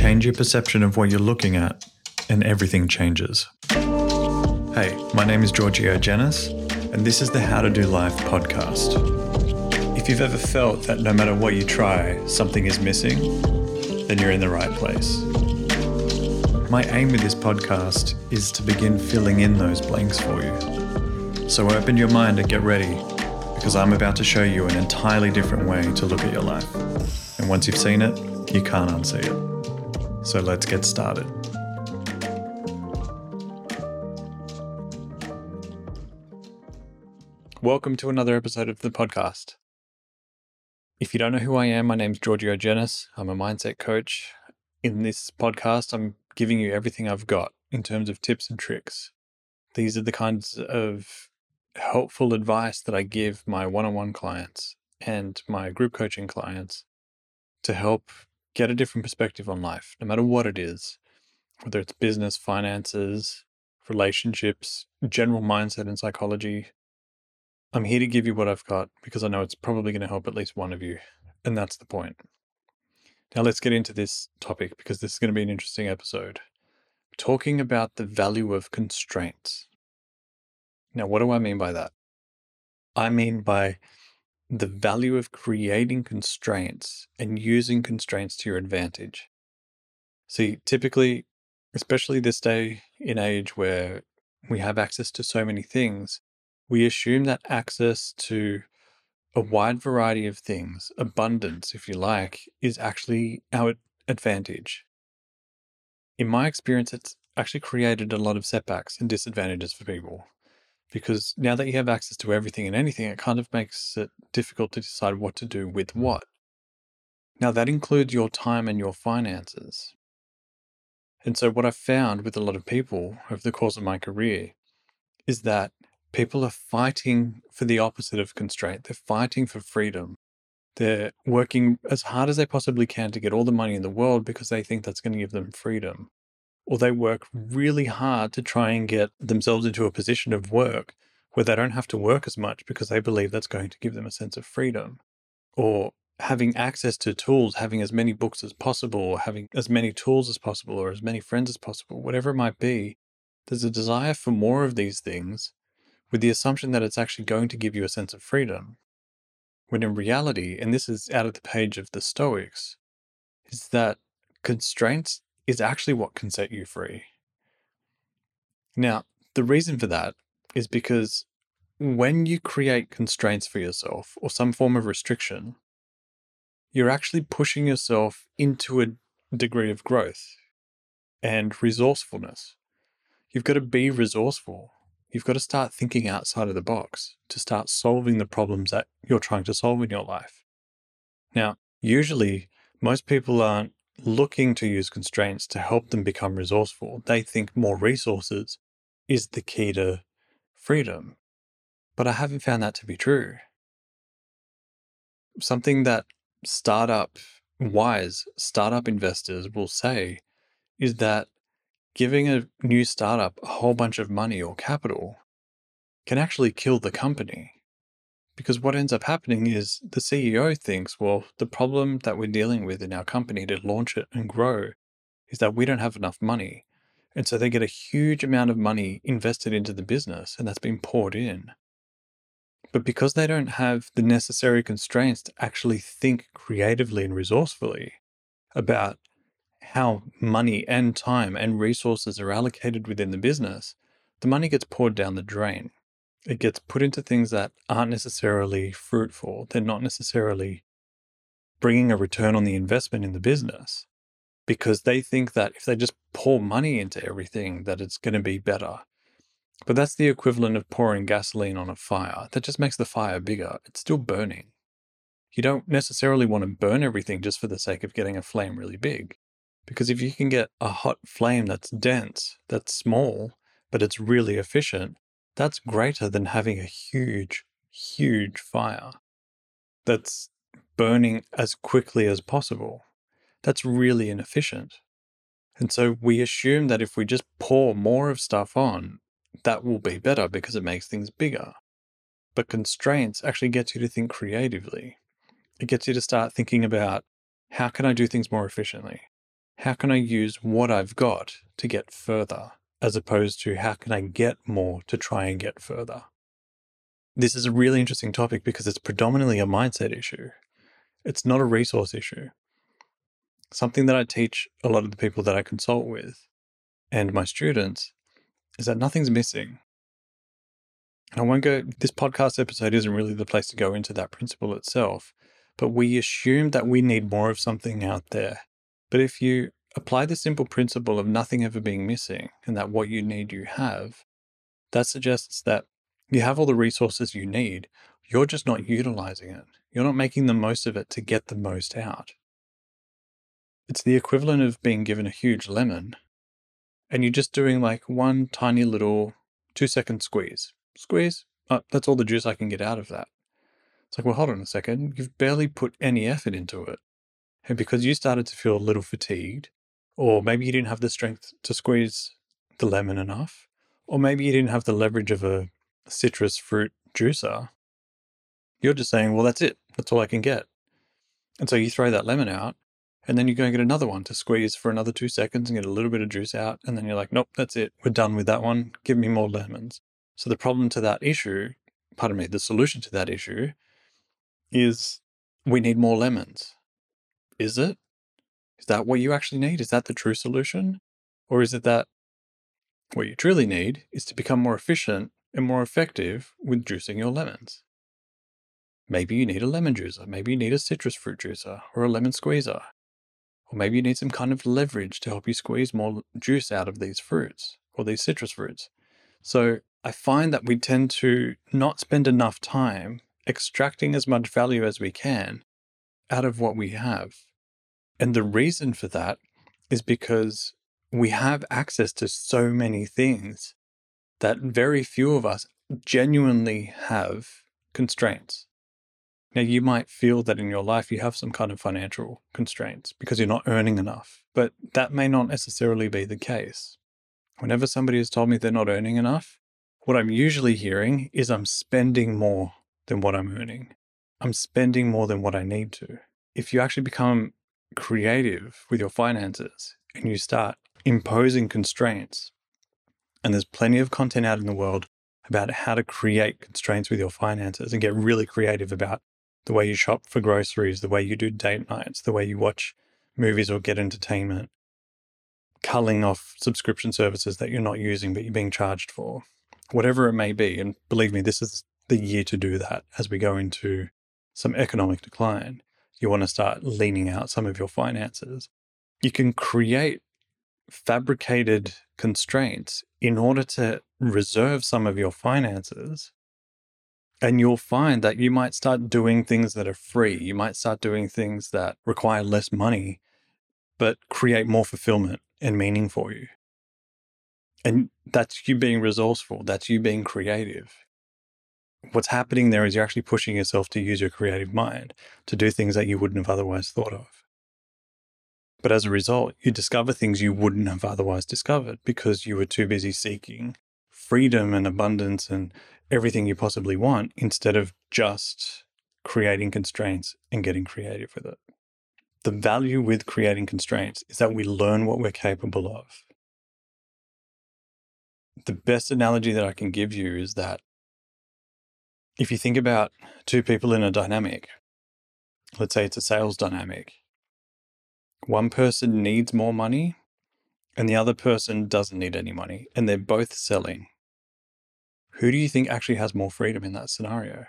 Change your perception of what you're looking at, and everything changes. Hey, my name is Giorgio Genaus, and this is the How to Do Life podcast. If you've ever felt that no matter what you try, something is missing, then you're in the right place. My aim with this podcast is to begin filling in those blanks for you. So open your mind and get ready, because I'm about to show you an entirely different way to look at your life. And once you've seen it, you can't unsee it. So let's get started. Welcome to another episode of the podcast. If you don't know who I am, my name's Giorgio Genaus. I'm a mindset coach. In this podcast, I'm giving you everything I've got in terms of tips and tricks. These are the kinds of helpful advice that I give my one on one clients and my group coaching clients to help get a different perspective on life, no matter what it is, whether it's business, finances, relationships, general mindset, and psychology. I'm here to give you what I've got because I know it's probably going to help at least one of you. And that's the point. Now, let's get into this topic because this is going to be an interesting episode. Talking about the value of constraints. Now, what do I mean by that? I mean by the value of creating constraints and using constraints to your advantage. See, typically, especially this day in age where we have access to so many things, we assume that access to a wide variety of things, abundance, if you like, is actually our advantage. In my experience, it's actually created a lot of setbacks and disadvantages for people because now that you have access to everything and anything, it kind of makes it difficult to decide what to do with what. Now, that includes your time and your finances. And so, what I've found with a lot of people over the course of my career is that people are fighting for the opposite of constraint. They're fighting for freedom. They're working as hard as they possibly can to get all the money in the world because they think that's going to give them freedom or they work really hard to try and get themselves into a position of work where they don't have to work as much because they believe that's going to give them a sense of freedom. Or having access to tools, having as many books as possible, or having as many tools as possible, or as many friends as possible, whatever it might be, there's a desire for more of these things with the assumption that it's actually going to give you a sense of freedom. When in reality, and this is out of the page of the Stoics, is that constraints is actually what can set you free. Now, the reason for that is because when you create constraints for yourself or some form of restriction, you're actually pushing yourself into a degree of growth and resourcefulness. You've got to be resourceful. You've got to start thinking outside of the box to start solving the problems that you're trying to solve in your life. Now, usually, most people aren't looking to use constraints to help them become resourceful. They think more resources is the key to freedom. But I haven't found that to be true. Something that startup wise startup investors will say is that giving a new startup a whole bunch of money or capital can actually kill the company. Because what ends up happening is the CEO thinks, well, the problem that we're dealing with in our company to launch it and grow is that we don't have enough money. And so they get a huge amount of money invested into the business and that's been poured in. But because they don't have the necessary constraints to actually think creatively and resourcefully about how money and time and resources are allocated within the business, the money gets poured down the drain it gets put into things that aren't necessarily fruitful. They're not necessarily bringing a return on the investment in the business because they think that if they just pour money into everything that it's going to be better. But that's the equivalent of pouring gasoline on a fire. That just makes the fire bigger. It's still burning. You don't necessarily want to burn everything just for the sake of getting a flame really big. Because if you can get a hot flame that's dense, that's small, but it's really efficient, that's greater than having a huge, huge fire that's burning as quickly as possible. That's really inefficient. And so we assume that if we just pour more of stuff on, that will be better because it makes things bigger. But constraints actually get you to think creatively. It gets you to start thinking about how can I do things more efficiently? how can I use what I've got to get further, as opposed to how can I get more to try and get further? This is a really interesting topic because it's predominantly a mindset issue. It's not a resource issue. Something that I teach a lot of the people that I consult with and my students is that nothing's missing. I won't go, this podcast episode isn't really the place to go into that principle itself, but we assume that we need more of something out there. But if you apply the simple principle of nothing ever being missing and that what you need you have, that suggests that you have all the resources you need, you're just not utilizing it. You're not making the most of it to get the most out. It's the equivalent of being given a huge lemon and you're just doing like one tiny little two second squeeze. Squeeze. Oh, that's all the juice I can get out of that. It's like, well, hold on a second. You've barely put any effort into it. And because you started to feel a little fatigued, or maybe you didn't have the strength to squeeze the lemon enough, or maybe you didn't have the leverage of a citrus fruit juicer, you're just saying, well, that's it. That's all I can get. And so you throw that lemon out, and then you go and get another one to squeeze for another two seconds and get a little bit of juice out. And then you're like, nope, that's it. We're done with that one. Give me more lemons. So the problem to that issue, pardon me, the solution to that issue is we need more lemons. Is it? Is that what you actually need? Is that the true solution? Or is it that what you truly need is to become more efficient and more effective with juicing your lemons? Maybe you need a lemon juicer. Maybe you need a citrus fruit juicer or a lemon squeezer. Or maybe you need some kind of leverage to help you squeeze more juice out of these fruits or these citrus fruits. So I find that we tend to not spend enough time extracting as much value as we can out of what we have. And the reason for that is because we have access to so many things that very few of us genuinely have constraints. Now, you might feel that in your life you have some kind of financial constraints because you're not earning enough, but that may not necessarily be the case. Whenever somebody has told me they're not earning enough, what I'm usually hearing is I'm spending more than what I'm earning. I'm spending more than what I need to. If you actually become creative with your finances and you start imposing constraints, and there's plenty of content out in the world about how to create constraints with your finances and get really creative about the way you shop for groceries, the way you do date nights, the way you watch movies or get entertainment, culling off subscription services that you're not using but you're being charged for, whatever it may be. And believe me, this is the year to do that as we go into some economic decline. You want to start leaning out some of your finances. You can create fabricated constraints in order to reserve some of your finances and you'll find that you might start doing things that are free. You might start doing things that require less money, but create more fulfillment and meaning for you. And that's you being resourceful. That's you being creative. What's happening there is you're actually pushing yourself to use your creative mind to do things that you wouldn't have otherwise thought of. But as a result, you discover things you wouldn't have otherwise discovered because you were too busy seeking freedom and abundance and everything you possibly want instead of just creating constraints and getting creative with it. The value with creating constraints is that we learn what we're capable of. The best analogy that I can give you is that if you think about two people in a dynamic, let's say it's a sales dynamic, one person needs more money and the other person doesn't need any money, and they're both selling. Who do you think actually has more freedom in that scenario?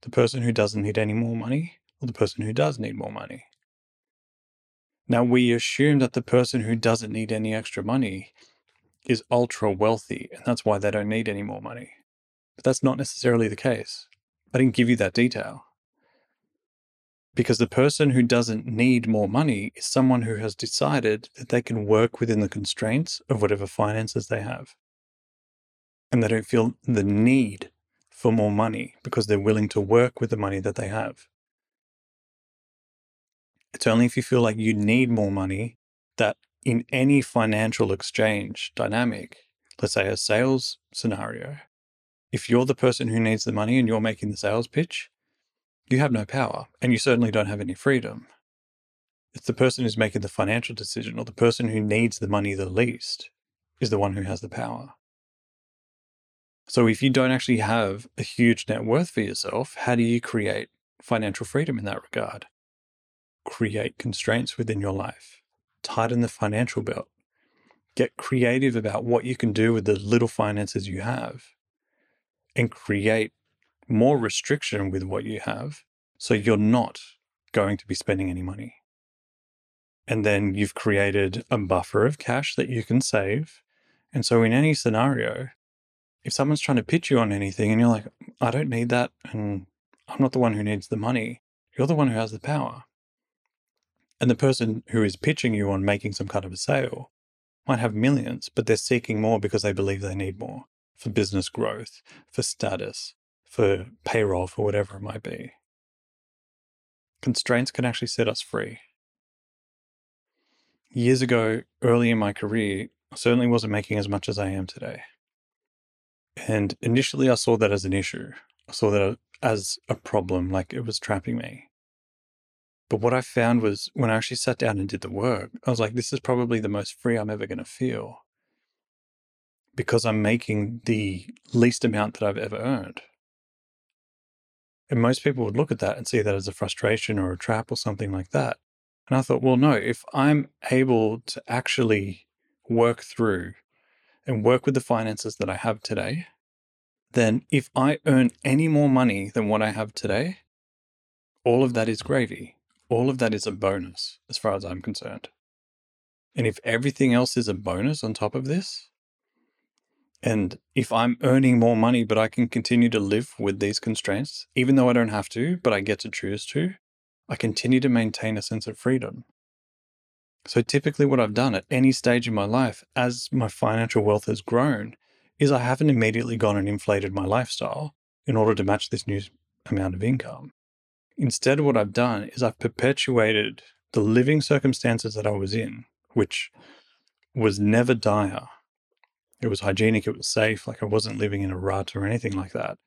The person who doesn't need any more money or the person who does need more money? Now, we assume that the person who doesn't need any extra money is ultra wealthy and that's why they don't need any more money. But that's not necessarily the case. I didn't give you that detail. Because the person who doesn't need more money is someone who has decided that they can work within the constraints of whatever finances they have and they don't feel the need for more money because they're willing to work with the money that they have. It's only if you feel like you need more money that in any financial exchange dynamic, let's say a sales scenario, if you're the person who needs the money and you're making the sales pitch, you have no power and you certainly don't have any freedom. It's the person who's making the financial decision or the person who needs the money the least is the one who has the power. So if you don't actually have a huge net worth for yourself, how do you create financial freedom in that regard? Create constraints within your life, tighten the financial belt, get creative about what you can do with the little finances you have, and create more restriction with what you have so you're not going to be spending any money. And then you've created a buffer of cash that you can save. And so, in any scenario, if someone's trying to pitch you on anything and you're like, I don't need that, and I'm not the one who needs the money, you're the one who has the power. And the person who is pitching you on making some kind of a sale might have millions, but they're seeking more because they believe they need more for business growth, for status, for payroll, for whatever it might be. Constraints can actually set us free. Years ago, early in my career, I certainly wasn't making as much as I am today. And initially, I saw that as an issue. I saw that as a problem, like it was trapping me. But what I found was when I actually sat down and did the work, I was like, this is probably the most free I'm ever going to feel because I'm making the least amount that I've ever earned. And most people would look at that and see that as a frustration or a trap or something like that. And I thought, well, no, if I'm able to actually work through and work with the finances that I have today, then if I earn any more money than what I have today, all of that is gravy. All of that is a bonus as far as I'm concerned. And if everything else is a bonus on top of this, and if I'm earning more money, but I can continue to live with these constraints, even though I don't have to, but I get to choose to, I continue to maintain a sense of freedom. So typically, what I've done at any stage in my life as my financial wealth has grown is I haven't immediately gone and inflated my lifestyle in order to match this new amount of income. Instead, what I've done is I've perpetuated the living circumstances that I was in, which was never dire. It was hygienic, it was safe, like I wasn't living in a rut or anything like that.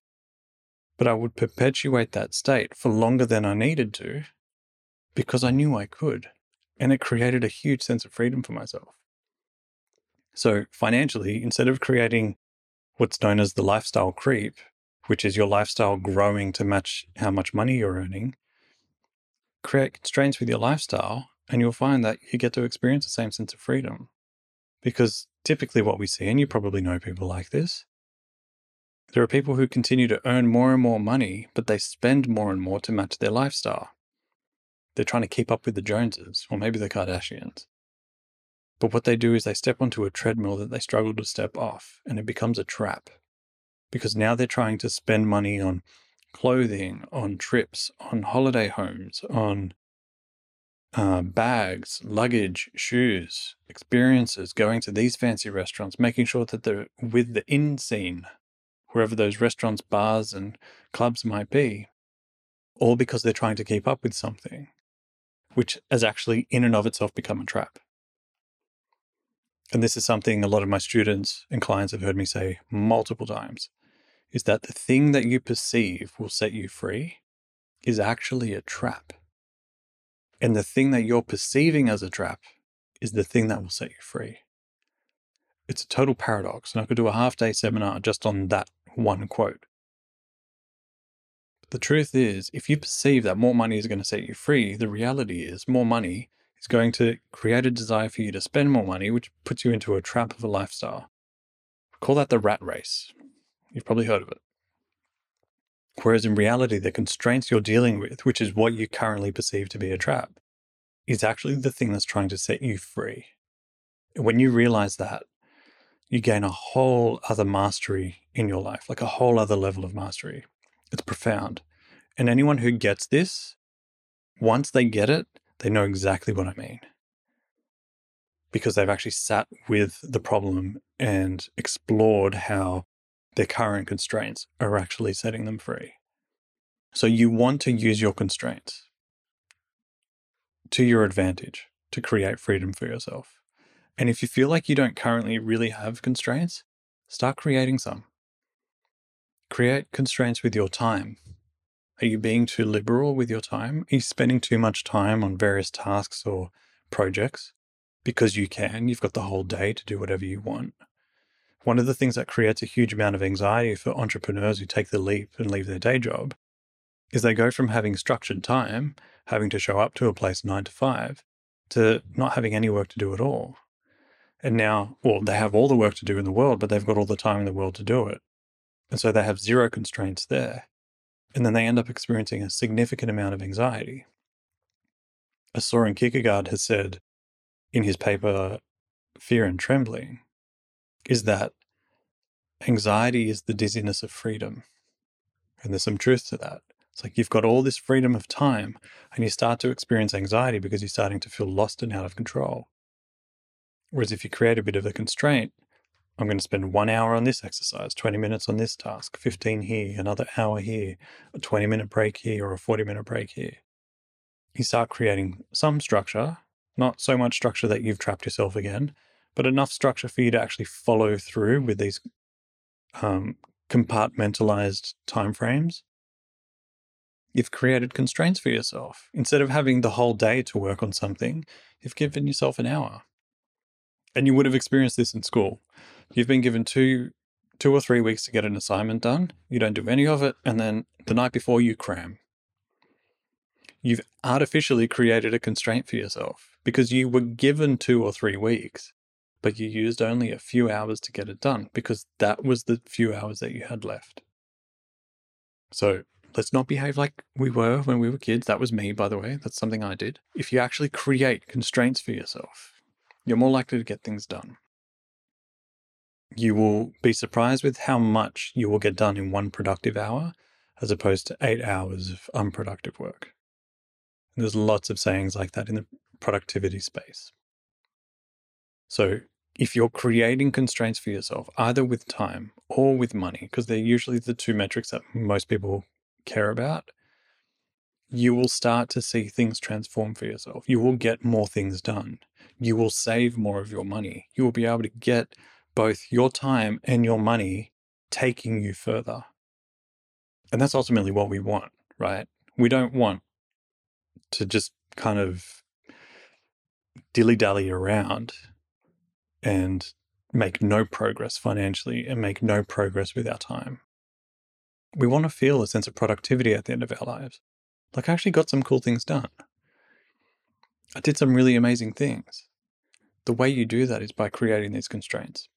But I would perpetuate that state for longer than I needed to because I knew I could and it created a huge sense of freedom for myself. So, financially, instead of creating what's known as the lifestyle creep, which is your lifestyle growing to match how much money you're earning, create constraints with your lifestyle, and you'll find that you get to experience the same sense of freedom. Because typically, what we see, and you probably know people like this, there are people who continue to earn more and more money, but they spend more and more to match their lifestyle. They're trying to keep up with the Joneses, or maybe the Kardashians. But what they do is they step onto a treadmill that they struggle to step off, and it becomes a trap. Because now they're trying to spend money on clothing, on trips, on holiday homes, on uh, bags, luggage, shoes, experiences, going to these fancy restaurants, making sure that they're with the in scene, wherever those restaurants, bars, and clubs might be, all because they're trying to keep up with something which has actually in and of itself become a trap. And this is something a lot of my students and clients have heard me say multiple times is that the thing that you perceive will set you free is actually a trap. And the thing that you're perceiving as a trap is the thing that will set you free. It's a total paradox. And I could do a half day seminar just on that one quote. But The truth is, if you perceive that more money is going to set you free, the reality is more money is going to create a desire for you to spend more money, which puts you into a trap of a lifestyle. Call that the rat race. You've probably heard of it. Whereas in reality, the constraints you're dealing with, which is what you currently perceive to be a trap, is actually the thing that's trying to set you free. When you realize that, you gain a whole other mastery in your life, like a whole other level of mastery. It's profound. And anyone who gets this, once they get it, they know exactly what I mean. Because they've actually sat with the problem and explored how their current constraints are actually setting them free. So you want to use your constraints to your advantage to create freedom for yourself. And if you feel like you don't currently really have constraints, start creating some. Create constraints with your time. Are you being too liberal with your time? Are you spending too much time on various tasks or projects because you can? You've got the whole day to do whatever you want. One of the things that creates a huge amount of anxiety for entrepreneurs who take the leap and leave their day job is they go from having structured time, having to show up to a place nine to five, to not having any work to do at all. And now, well, they have all the work to do in the world, but they've got all the time in the world to do it. And so they have zero constraints there. And then they end up experiencing a significant amount of anxiety. As Soren Kierkegaard has said in his paper, Fear and Trembling, is that anxiety is the dizziness of freedom. And there's some truth to that. It's like you've got all this freedom of time and you start to experience anxiety because you're starting to feel lost and out of control. Whereas if you create a bit of a constraint, I'm going to spend one hour on this exercise, 20 minutes on this task, 15 here, another hour here, a 20 minute break here, or a 40 minute break here. You start creating some structure, not so much structure that you've trapped yourself again, but enough structure for you to actually follow through with these um, compartmentalized timeframes. You've created constraints for yourself. Instead of having the whole day to work on something, you've given yourself an hour. And you would have experienced this in school. You've been given two two or three weeks to get an assignment done. You don't do any of it, and then the night before you cram. You've artificially created a constraint for yourself because you were given two or three weeks, but you used only a few hours to get it done because that was the few hours that you had left. So let's not behave like we were when we were kids. That was me, by the way. That's something I did. If you actually create constraints for yourself, you're more likely to get things done you will be surprised with how much you will get done in one productive hour as opposed to eight hours of unproductive work. And there's lots of sayings like that in the productivity space. So, if you're creating constraints for yourself, either with time or with money, because they're usually the two metrics that most people care about, you will start to see things transform for yourself. You will get more things done. You will save more of your money. You will be able to get both your time and your money taking you further. And that's ultimately what we want, right? We don't want to just kind of dilly dally around and make no progress financially and make no progress with our time. We want to feel a sense of productivity at the end of our lives. Like, I actually got some cool things done. I did some really amazing things. The way you do that is by creating these constraints.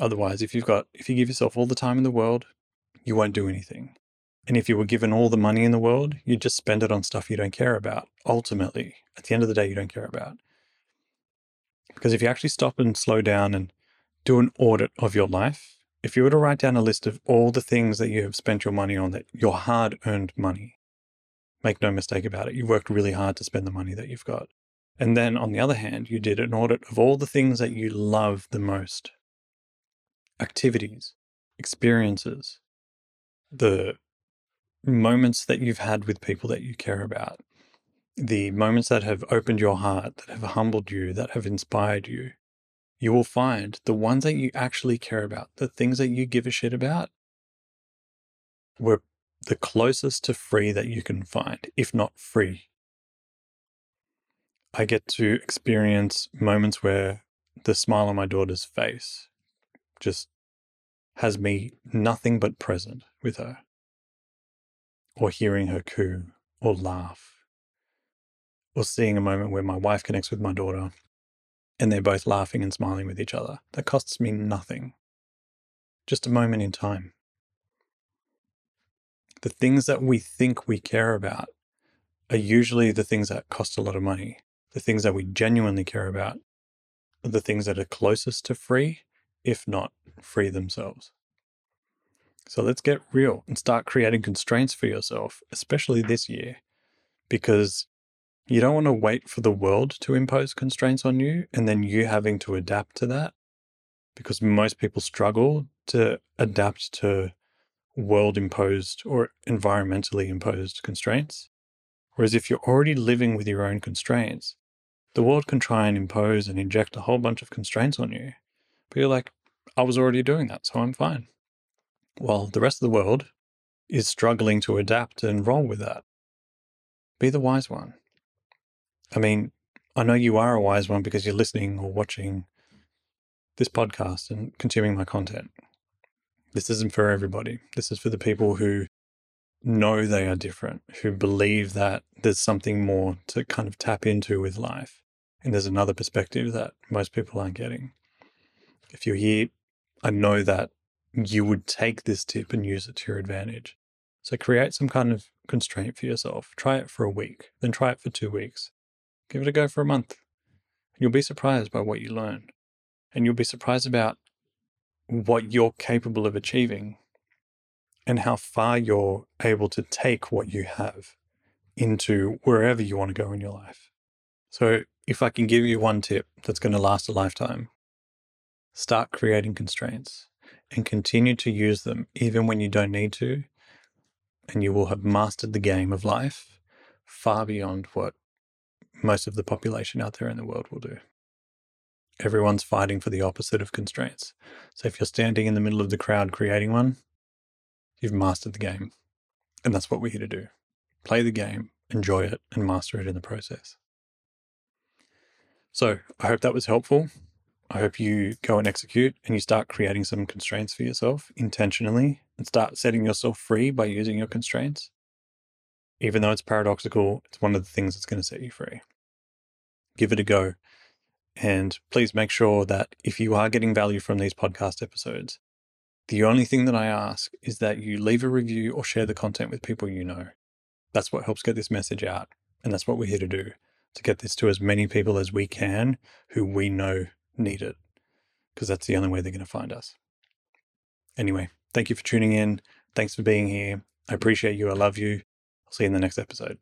Otherwise, if you've got if you give yourself all the time in the world, you won't do anything. And if you were given all the money in the world, you'd just spend it on stuff you don't care about. Ultimately, at the end of the day, you don't care about. Because if you actually stop and slow down and do an audit of your life, if you were to write down a list of all the things that you have spent your money on, that your hard earned money, make no mistake about it, you worked really hard to spend the money that you've got. And then on the other hand, you did an audit of all the things that you love the most activities, experiences, the moments that you've had with people that you care about, the moments that have opened your heart, that have humbled you, that have inspired you, you will find the ones that you actually care about, the things that you give a shit about, were the closest to free that you can find, if not free. I get to experience moments where the smile on my daughter's face just has me nothing but present with her, or hearing her coo, or laugh, or seeing a moment where my wife connects with my daughter and they're both laughing and smiling with each other. That costs me nothing, just a moment in time. The things that we think we care about are usually the things that cost a lot of money. The things that we genuinely care about are the things that are closest to free if not free themselves. So let's get real and start creating constraints for yourself, especially this year, because you don't want to wait for the world to impose constraints on you and then you having to adapt to that. Because most people struggle to adapt to world imposed or environmentally imposed constraints. Whereas if you're already living with your own constraints, the world can try and impose and inject a whole bunch of constraints on you. But you're like, I was already doing that, so I'm fine. Well, the rest of the world is struggling to adapt and roll with that. Be the wise one. I mean, I know you are a wise one because you're listening or watching this podcast and consuming my content. This isn't for everybody. This is for the people who know they are different, who believe that there's something more to kind of tap into with life. And there's another perspective that most people aren't getting. If you're here, I know that you would take this tip and use it to your advantage. So create some kind of constraint for yourself. Try it for a week, then try it for two weeks. Give it a go for a month. And you'll be surprised by what you learn. And you'll be surprised about what you're capable of achieving and how far you're able to take what you have into wherever you want to go in your life. So, if I can give you one tip that's going to last a lifetime, start creating constraints and continue to use them even when you don't need to, and you will have mastered the game of life far beyond what most of the population out there in the world will do. Everyone's fighting for the opposite of constraints. So if you're standing in the middle of the crowd creating one, you've mastered the game. And that's what we're here to do play the game, enjoy it, and master it in the process. So I hope that was helpful. I hope you go and execute and you start creating some constraints for yourself intentionally and start setting yourself free by using your constraints. Even though it's paradoxical, it's one of the things that's going to set you free. Give it a go. And please make sure that if you are getting value from these podcast episodes, the only thing that I ask is that you leave a review or share the content with people you know. That's what helps get this message out. And that's what we're here to do to get this to as many people as we can who we know need it, because that's the only way they're going to find us. Anyway, thank you for tuning in. Thanks for being here. I appreciate you. I love you. I'll see you in the next episode.